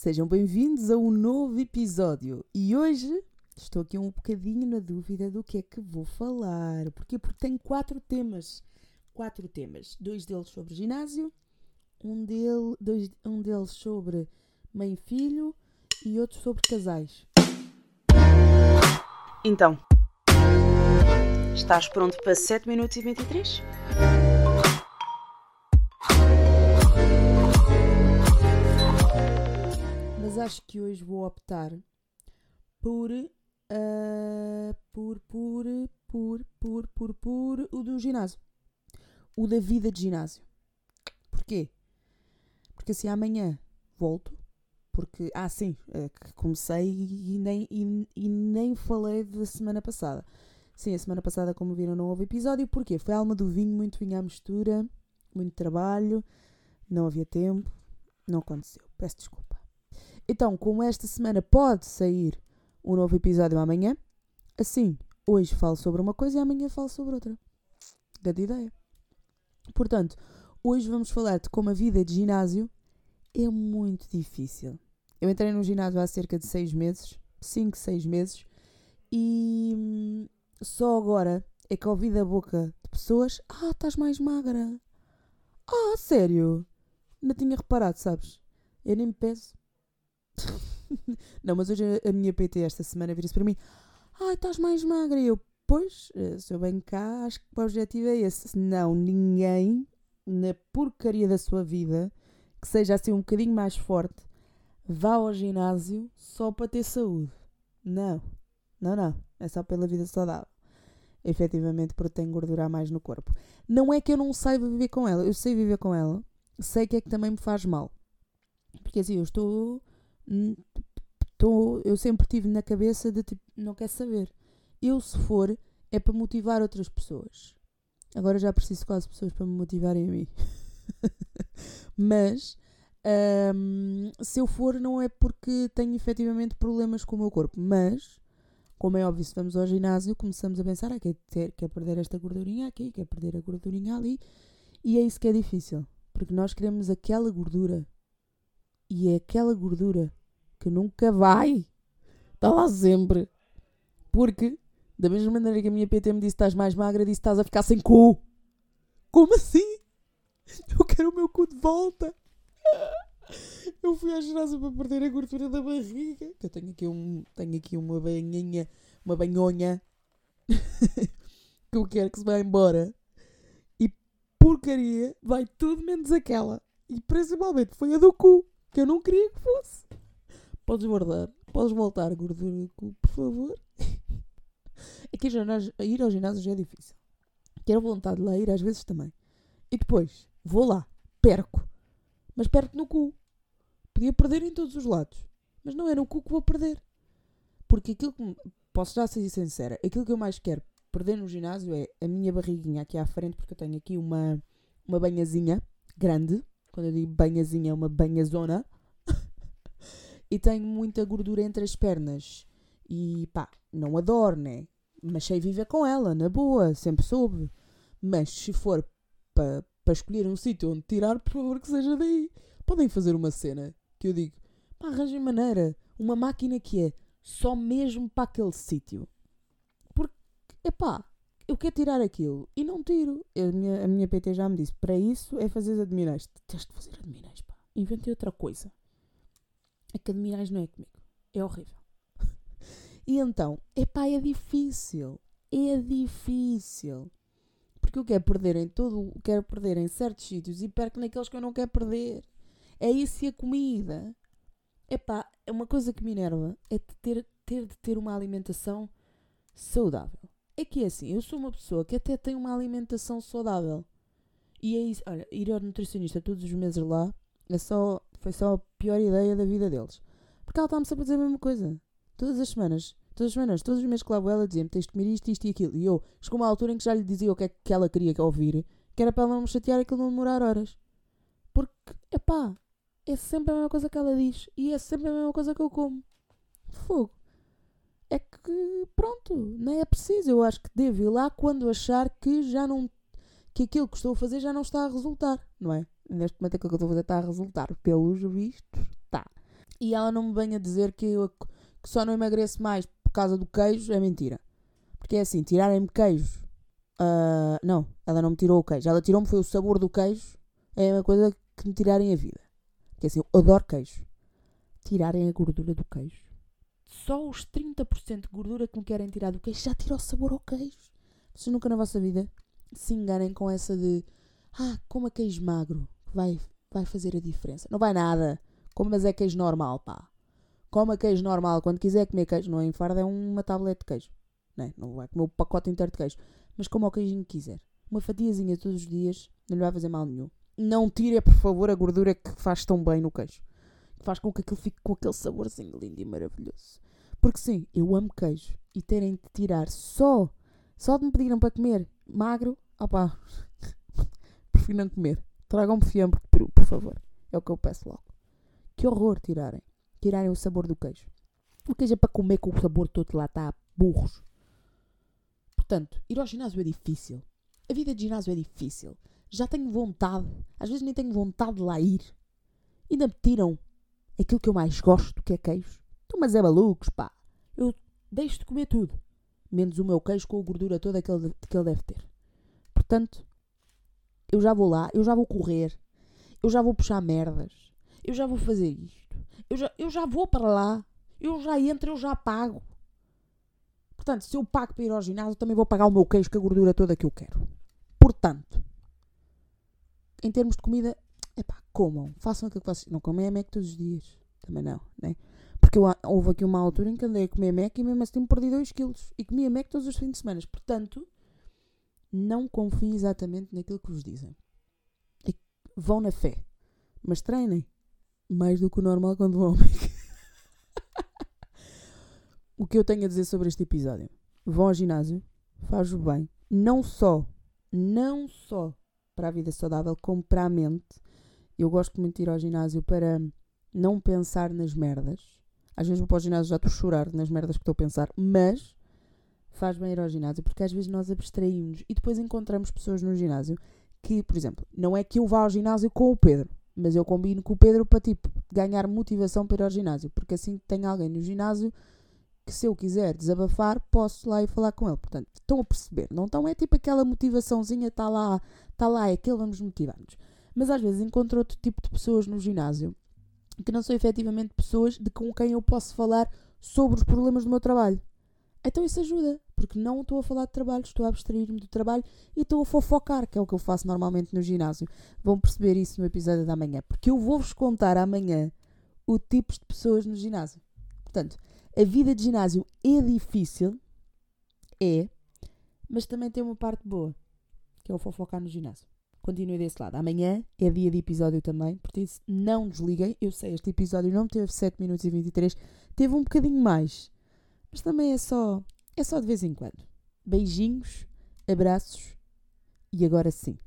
Sejam bem-vindos a um novo episódio e hoje estou aqui um bocadinho na dúvida do que é que vou falar. Porquê? Porque tenho quatro temas. Quatro temas. Dois deles sobre ginásio, um, dele, dois, um deles sobre mãe e filho e outro sobre casais. Então, estás pronto para 7 minutos e 23? Acho que hoje vou optar por, uh, por, por, por, por, por, por o do ginásio. O da vida de ginásio. Porquê? Porque assim amanhã volto. Porque, ah, sim, é comecei e nem, e, e nem falei da semana passada. Sim, a semana passada, como viram, não houve episódio. Porquê? Foi alma do vinho, muito vinho à mistura, muito trabalho, não havia tempo, não aconteceu. Peço desculpa. Então, como esta semana pode sair um novo episódio amanhã, assim, hoje falo sobre uma coisa e amanhã falo sobre outra. Grande ideia. Portanto, hoje vamos falar de como a vida de ginásio é muito difícil. Eu entrei no ginásio há cerca de seis meses, cinco, seis meses, e hum, só agora é que ouvi da boca de pessoas: Ah, estás mais magra. Ah, sério? Não tinha reparado, sabes? Eu nem me peso. Não, mas hoje a minha PT esta semana vira-se para mim: Ah, estás mais magra. E eu, pois, eh, se eu bem cá, acho que o objetivo é esse. Não, ninguém na porcaria da sua vida que seja assim um bocadinho mais forte vá ao ginásio só para ter saúde. Não, não, não. É só pela vida saudável. Efetivamente, porque tenho gordura a mais no corpo. Não é que eu não saiba viver com ela. Eu sei viver com ela. Sei que é que também me faz mal. Porque assim, eu estou. Estou eu sempre tive na cabeça de tipo, não quer saber. Eu, se for, é para motivar outras pessoas. Agora já preciso quase pessoas para me motivarem a mim. Mas um, se eu for, não é porque tenho efetivamente problemas com o meu corpo, mas, como é óbvio, se vamos ao ginásio, começamos a pensar: ah, quer, quer perder esta gordurinha aqui, quer perder a gordurinha ali, e é isso que é difícil, porque nós queremos aquela gordura, e é aquela gordura que nunca vai, está lá sempre, porque, da mesma maneira que a minha PT me disse: estás mais magra, disse: estás a ficar sem cu. Como assim? Eu quero o meu cu de volta. Eu fui à ginásio para perder a gordura da barriga. Que eu tenho aqui, um, tenho aqui uma banhinha, uma banhonha que eu quero que se vá embora. E porcaria, vai tudo menos aquela. E principalmente foi a do cu, que eu não queria que fosse. Podes guardar, podes voltar gordura do cu, por favor. É ir ao ginásio já é difícil. Quero vontade de lá ir às vezes também. E depois, vou lá, perco mas perto no cu. Podia perder em todos os lados, mas não é no cu que vou perder. Porque aquilo que. Posso já ser sincera, aquilo que eu mais quero perder no ginásio é a minha barriguinha aqui à frente, porque eu tenho aqui uma, uma banhazinha grande. Quando eu digo banhazinha, é uma banhazona. E tenho muita gordura entre as pernas. E pá, não adoro, né? Mas sei viver com ela, na boa, sempre soube. Mas se for para para escolher um sítio onde tirar, por favor, que seja daí. Podem fazer uma cena que eu digo, pá, arranjem maneira, uma máquina que é só mesmo para aquele sítio. Porque, epá, eu quero tirar aquilo e não tiro. A minha, a minha PT já me disse, para isso é fazer admirais. Tens de fazer admirais, pá. Inventei outra coisa. É que admirais não é comigo. É horrível. e então, epá, é difícil. É difícil. Porque eu quero perder em todo, quero perder em certos sítios e perco naqueles que eu não quero perder. É isso e a comida. Epá, é uma coisa que me enerva é de ter, ter de ter uma alimentação saudável. É que é assim, eu sou uma pessoa que até tem uma alimentação saudável. E é isso, olha, ir ao nutricionista todos os meses lá é só, foi só a pior ideia da vida deles. Porque ela está-me sempre a dizer a mesma coisa. Todas as semanas. Todas as semanas, todos os meses que lá vou ela dizia-me tens de comer isto, isto e aquilo. E eu chegou uma altura em que já lhe dizia o que é que ela queria que ouvir, que era para ela não me chatear e aquilo não demorar horas. Porque, epá, é sempre a mesma coisa que ela diz e é sempre a mesma coisa que eu como. Fogo. É que, pronto, nem é preciso. Eu acho que devo ir lá quando achar que já não. que aquilo que estou a fazer já não está a resultar, não é? Neste momento aquilo que eu estou a fazer está a resultar. Pelos vistos, está. E ela não me venha dizer que, eu, que só não emagreço mais por causa do queijo, é mentira. Porque é assim, tirarem-me queijo. Uh, não, ela não me tirou o queijo. Ela tirou-me foi o sabor do queijo. É uma coisa que me tirarem a vida. Porque assim, eu adoro queijo. Tirarem a gordura do queijo. Só os 30% de gordura que me querem tirar do queijo já tira o sabor ao queijo. Vocês nunca na vossa vida se enganem com essa de ah, coma queijo magro, vai, vai fazer a diferença. Não vai nada. Como mas é queijo normal, pá. Coma queijo normal. Quando quiser comer queijo, não é enfarda, é uma tablete de queijo. Não, é? não vai comer o pacote inteiro de queijo. Mas como o queijinho que quiser. Uma fatiazinha todos os dias não lhe vai fazer mal nenhum. Não tire, por favor, a gordura que faz tão bem no queijo. Que faz com que aquilo fique com aquele saborzinho lindo e maravilhoso. Porque sim, eu amo queijo. E terem de tirar só, só de me pediram para comer magro, opá, prefiro não comer. Tragam-me fiambre de peru, por favor. É o que eu peço logo. Que horror tirarem. Tirarem o sabor do queijo. O queijo é para comer com o sabor todo lá está. Burros. Portanto, ir ao ginásio é difícil. A vida de ginásio é difícil. Já tenho vontade. Às vezes nem tenho vontade de lá ir. Ainda me tiram aquilo que eu mais gosto, que é queijo. Então, mas é malucos, pá. Eu deixo de comer tudo. Menos o meu queijo com a gordura toda que ele deve ter. Portanto, eu já vou lá, eu já vou correr, eu já vou puxar merdas, eu já vou fazer isto, eu já, eu já vou para lá, eu já entro, eu já pago. Portanto, se eu pago para ir ao ginásio, também vou pagar o meu queijo com a gordura toda que eu quero. Portanto, em termos de comida, é pá, comam, façam aquilo que vocês. Não comem a Mac todos os dias, também não, né? Porque eu, houve aqui uma altura em que andei a comer Mac e mesmo assim perdi 2 quilos. E comia Mac todos os fins de semana. Portanto, não confiem exatamente naquilo que vos dizem. E vão na fé, mas treinem mais do que o normal quando vão ao O que eu tenho a dizer sobre este episódio? Vão ao ginásio, faz-o bem, não só, não só para a vida saudável, como para a mente. Eu gosto muito de ir ao ginásio para não pensar nas merdas. Às vezes vou para o ginásio já estou a chorar nas merdas que estou a pensar, mas faz bem ir ao ginásio, porque às vezes nós abstraímos e depois encontramos pessoas no ginásio que, por exemplo, não é que eu vá ao ginásio com o Pedro, mas eu combino com o Pedro para tipo ganhar motivação para ir ao ginásio, porque assim tem alguém no ginásio que se eu quiser desabafar, posso lá ir falar com ele. Portanto, estão a perceber, não estão é tipo aquela motivaçãozinha, está lá, está lá, é aquele, vamos motivar-nos. Mas às vezes encontro outro tipo de pessoas no ginásio que não são efetivamente pessoas de com quem eu posso falar sobre os problemas do meu trabalho. Então isso ajuda, porque não estou a falar de trabalho, estou a abstrair-me do trabalho e estou a fofocar, que é o que eu faço normalmente no ginásio. Vão perceber isso no episódio da manhã, porque eu vou-vos contar amanhã o tipo de pessoas no ginásio. Portanto, a vida de ginásio é difícil, é, mas também tem uma parte boa, que é o fofocar no ginásio. Continue desse lado. Amanhã é dia de episódio também, por isso não desliguem. Eu sei, este episódio não teve 7 minutos e 23, teve um bocadinho mais mas também é só, é só de vez em quando. Beijinhos, abraços e agora sim.